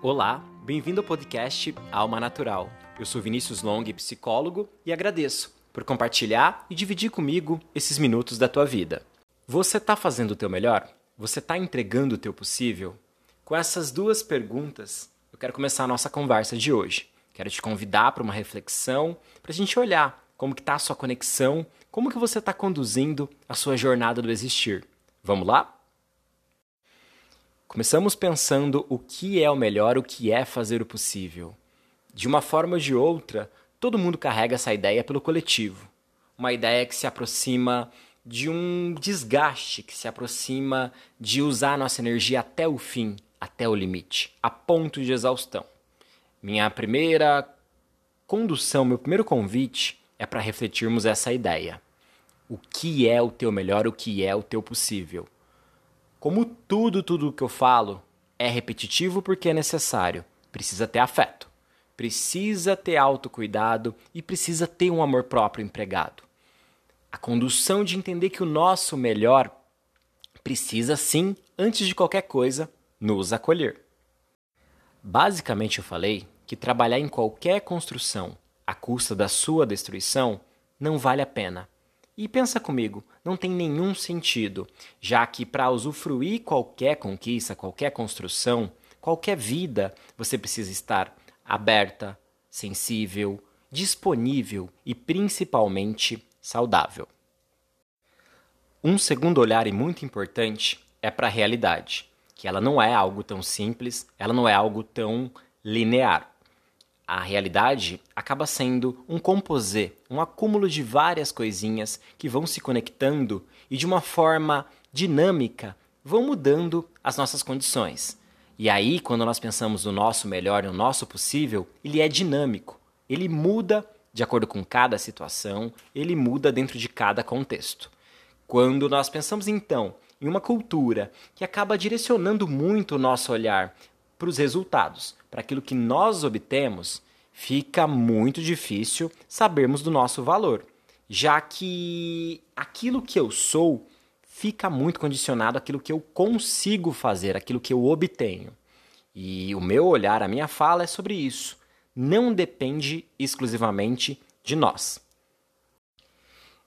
Olá, bem-vindo ao podcast Alma Natural. Eu sou Vinícius Long, psicólogo, e agradeço por compartilhar e dividir comigo esses minutos da tua vida. Você está fazendo o teu melhor? Você está entregando o teu possível? Com essas duas perguntas, eu quero começar a nossa conversa de hoje. Quero te convidar para uma reflexão, para a gente olhar como que está a sua conexão, como que você está conduzindo a sua jornada do existir. Vamos lá? Começamos pensando o que é o melhor, o que é fazer o possível. De uma forma ou de outra, todo mundo carrega essa ideia pelo coletivo. Uma ideia que se aproxima de um desgaste, que se aproxima de usar a nossa energia até o fim, até o limite, a ponto de exaustão. Minha primeira condução, meu primeiro convite é para refletirmos essa ideia. O que é o teu melhor, o que é o teu possível? Como tudo, tudo que eu falo é repetitivo porque é necessário, precisa ter afeto, precisa ter autocuidado e precisa ter um amor próprio empregado. A condução de entender que o nosso melhor precisa sim, antes de qualquer coisa, nos acolher. Basicamente, eu falei que trabalhar em qualquer construção à custa da sua destruição não vale a pena e pensa comigo, não tem nenhum sentido, já que para usufruir qualquer conquista, qualquer construção, qualquer vida, você precisa estar aberta, sensível, disponível e principalmente saudável. Um segundo olhar e muito importante é para a realidade, que ela não é algo tão simples, ela não é algo tão linear a realidade acaba sendo um composê, um acúmulo de várias coisinhas que vão se conectando e de uma forma dinâmica vão mudando as nossas condições. E aí, quando nós pensamos no nosso melhor, no nosso possível, ele é dinâmico. Ele muda de acordo com cada situação, ele muda dentro de cada contexto. Quando nós pensamos então em uma cultura que acaba direcionando muito o nosso olhar para os resultados, para aquilo que nós obtemos, fica muito difícil sabermos do nosso valor, já que aquilo que eu sou fica muito condicionado àquilo que eu consigo fazer, aquilo que eu obtenho. E o meu olhar, a minha fala é sobre isso. Não depende exclusivamente de nós.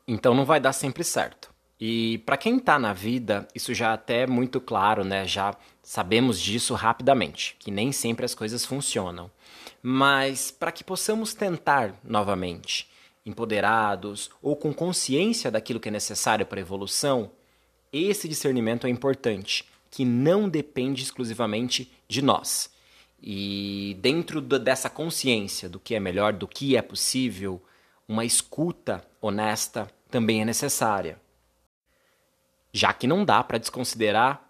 Então não vai dar sempre certo. E para quem está na vida, isso já é até muito claro, né? Já sabemos disso rapidamente, que nem sempre as coisas funcionam. Mas para que possamos tentar novamente, empoderados ou com consciência daquilo que é necessário para a evolução, esse discernimento é importante, que não depende exclusivamente de nós. E dentro dessa consciência do que é melhor, do que é possível, uma escuta honesta também é necessária já que não dá para desconsiderar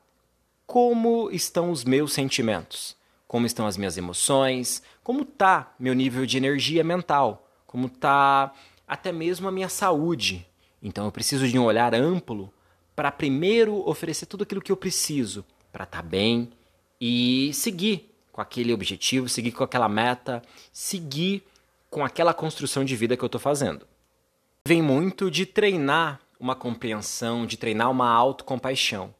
como estão os meus sentimentos, como estão as minhas emoções, como está meu nível de energia mental, como está até mesmo a minha saúde. Então eu preciso de um olhar amplo para primeiro oferecer tudo aquilo que eu preciso para estar tá bem e seguir com aquele objetivo, seguir com aquela meta, seguir com aquela construção de vida que eu estou fazendo. Vem muito de treinar uma compreensão, de treinar uma autocompaixão,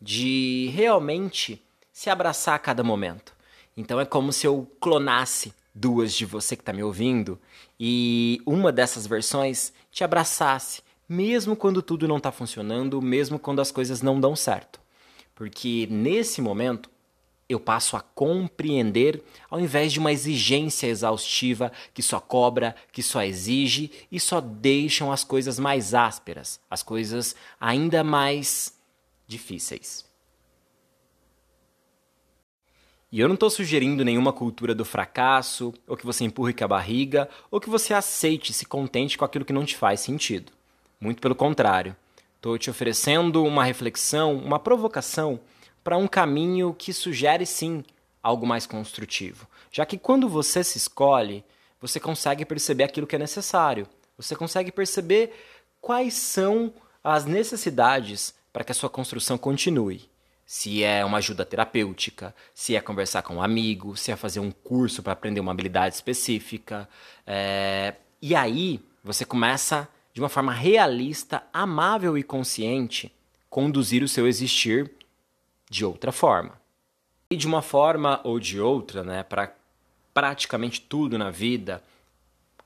de realmente se abraçar a cada momento. Então é como se eu clonasse duas de você que está me ouvindo e uma dessas versões te abraçasse, mesmo quando tudo não está funcionando, mesmo quando as coisas não dão certo. Porque nesse momento eu passo a compreender ao invés de uma exigência exaustiva que só cobra, que só exige e só deixam as coisas mais ásperas, as coisas ainda mais difíceis. E eu não estou sugerindo nenhuma cultura do fracasso, ou que você empurre com a barriga, ou que você aceite e se contente com aquilo que não te faz sentido. Muito pelo contrário. Estou te oferecendo uma reflexão, uma provocação para um caminho que sugere sim algo mais construtivo. Já que quando você se escolhe, você consegue perceber aquilo que é necessário. Você consegue perceber quais são as necessidades para que a sua construção continue. Se é uma ajuda terapêutica, se é conversar com um amigo, se é fazer um curso para aprender uma habilidade específica. É... E aí você começa, de uma forma realista, amável e consciente, conduzir o seu existir de outra forma. E de uma forma ou de outra, né, para praticamente tudo na vida,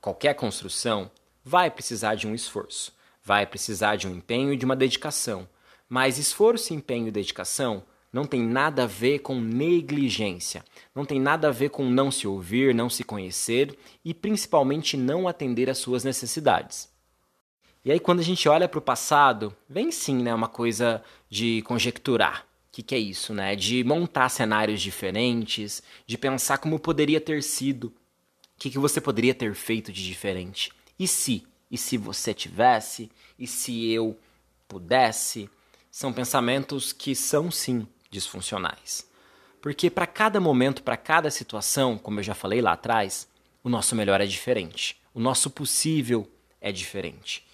qualquer construção, vai precisar de um esforço, vai precisar de um empenho e de uma dedicação. Mas esforço, empenho e dedicação não tem nada a ver com negligência, não tem nada a ver com não se ouvir, não se conhecer e principalmente não atender às suas necessidades. E aí, quando a gente olha para o passado, vem sim né, uma coisa de conjecturar. Que, que é isso? Né? De montar cenários diferentes, de pensar como poderia ter sido, o que, que você poderia ter feito de diferente. E se? E se você tivesse? E se eu pudesse? São pensamentos que são sim disfuncionais. Porque para cada momento, para cada situação, como eu já falei lá atrás, o nosso melhor é diferente. O nosso possível é diferente.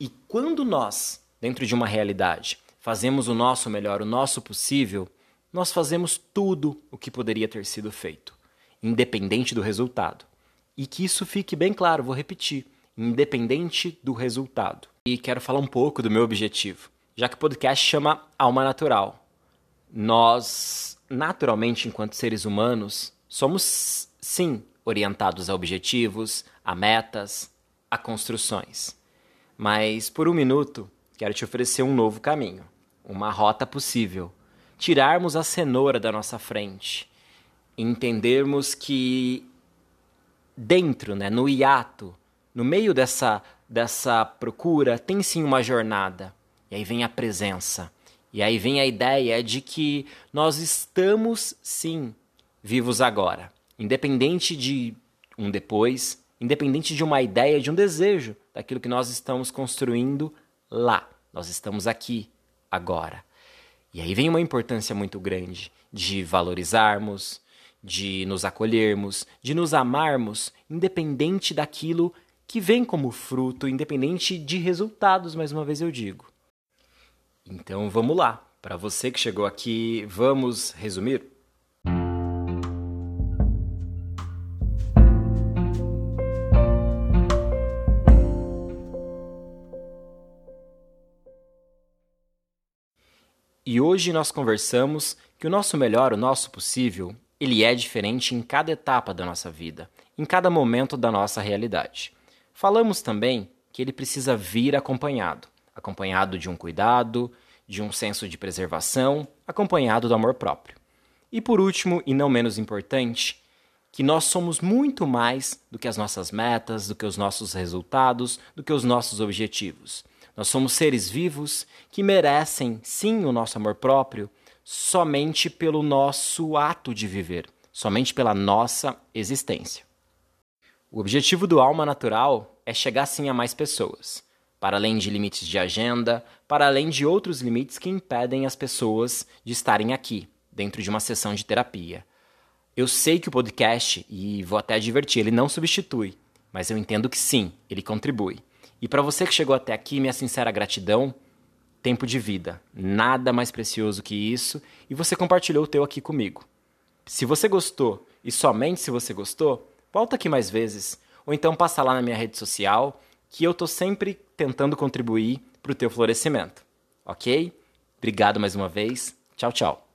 E quando nós, dentro de uma realidade, fazemos o nosso melhor, o nosso possível, nós fazemos tudo o que poderia ter sido feito, independente do resultado. E que isso fique bem claro, vou repetir, independente do resultado. E quero falar um pouco do meu objetivo, já que o podcast chama Alma Natural. Nós, naturalmente, enquanto seres humanos, somos sim orientados a objetivos, a metas, a construções. Mas por um minuto, quero te oferecer um novo caminho, uma rota possível. Tirarmos a cenoura da nossa frente, entendermos que dentro, né, no hiato, no meio dessa, dessa procura, tem sim uma jornada. E aí vem a presença. E aí vem a ideia de que nós estamos sim vivos agora, independente de um depois, independente de uma ideia, de um desejo daquilo que nós estamos construindo lá. Nós estamos aqui, agora. E aí vem uma importância muito grande de valorizarmos, de nos acolhermos, de nos amarmos, independente daquilo que vem como fruto, independente de resultados, mais uma vez eu digo. Então vamos lá. Para você que chegou aqui, vamos resumir? Hoje nós conversamos que o nosso melhor, o nosso possível, ele é diferente em cada etapa da nossa vida, em cada momento da nossa realidade. Falamos também que ele precisa vir acompanhado, acompanhado de um cuidado, de um senso de preservação, acompanhado do amor próprio. E por último, e não menos importante, que nós somos muito mais do que as nossas metas, do que os nossos resultados, do que os nossos objetivos. Nós somos seres vivos que merecem, sim, o nosso amor próprio somente pelo nosso ato de viver, somente pela nossa existência. O objetivo do Alma Natural é chegar sim a mais pessoas, para além de limites de agenda, para além de outros limites que impedem as pessoas de estarem aqui, dentro de uma sessão de terapia. Eu sei que o podcast, e vou até advertir, ele não substitui, mas eu entendo que sim, ele contribui. E para você que chegou até aqui, minha sincera gratidão. Tempo de vida, nada mais precioso que isso, e você compartilhou o teu aqui comigo. Se você gostou, e somente se você gostou, volta aqui mais vezes, ou então passa lá na minha rede social, que eu tô sempre tentando contribuir para o teu florescimento. Ok? Obrigado mais uma vez. Tchau, tchau.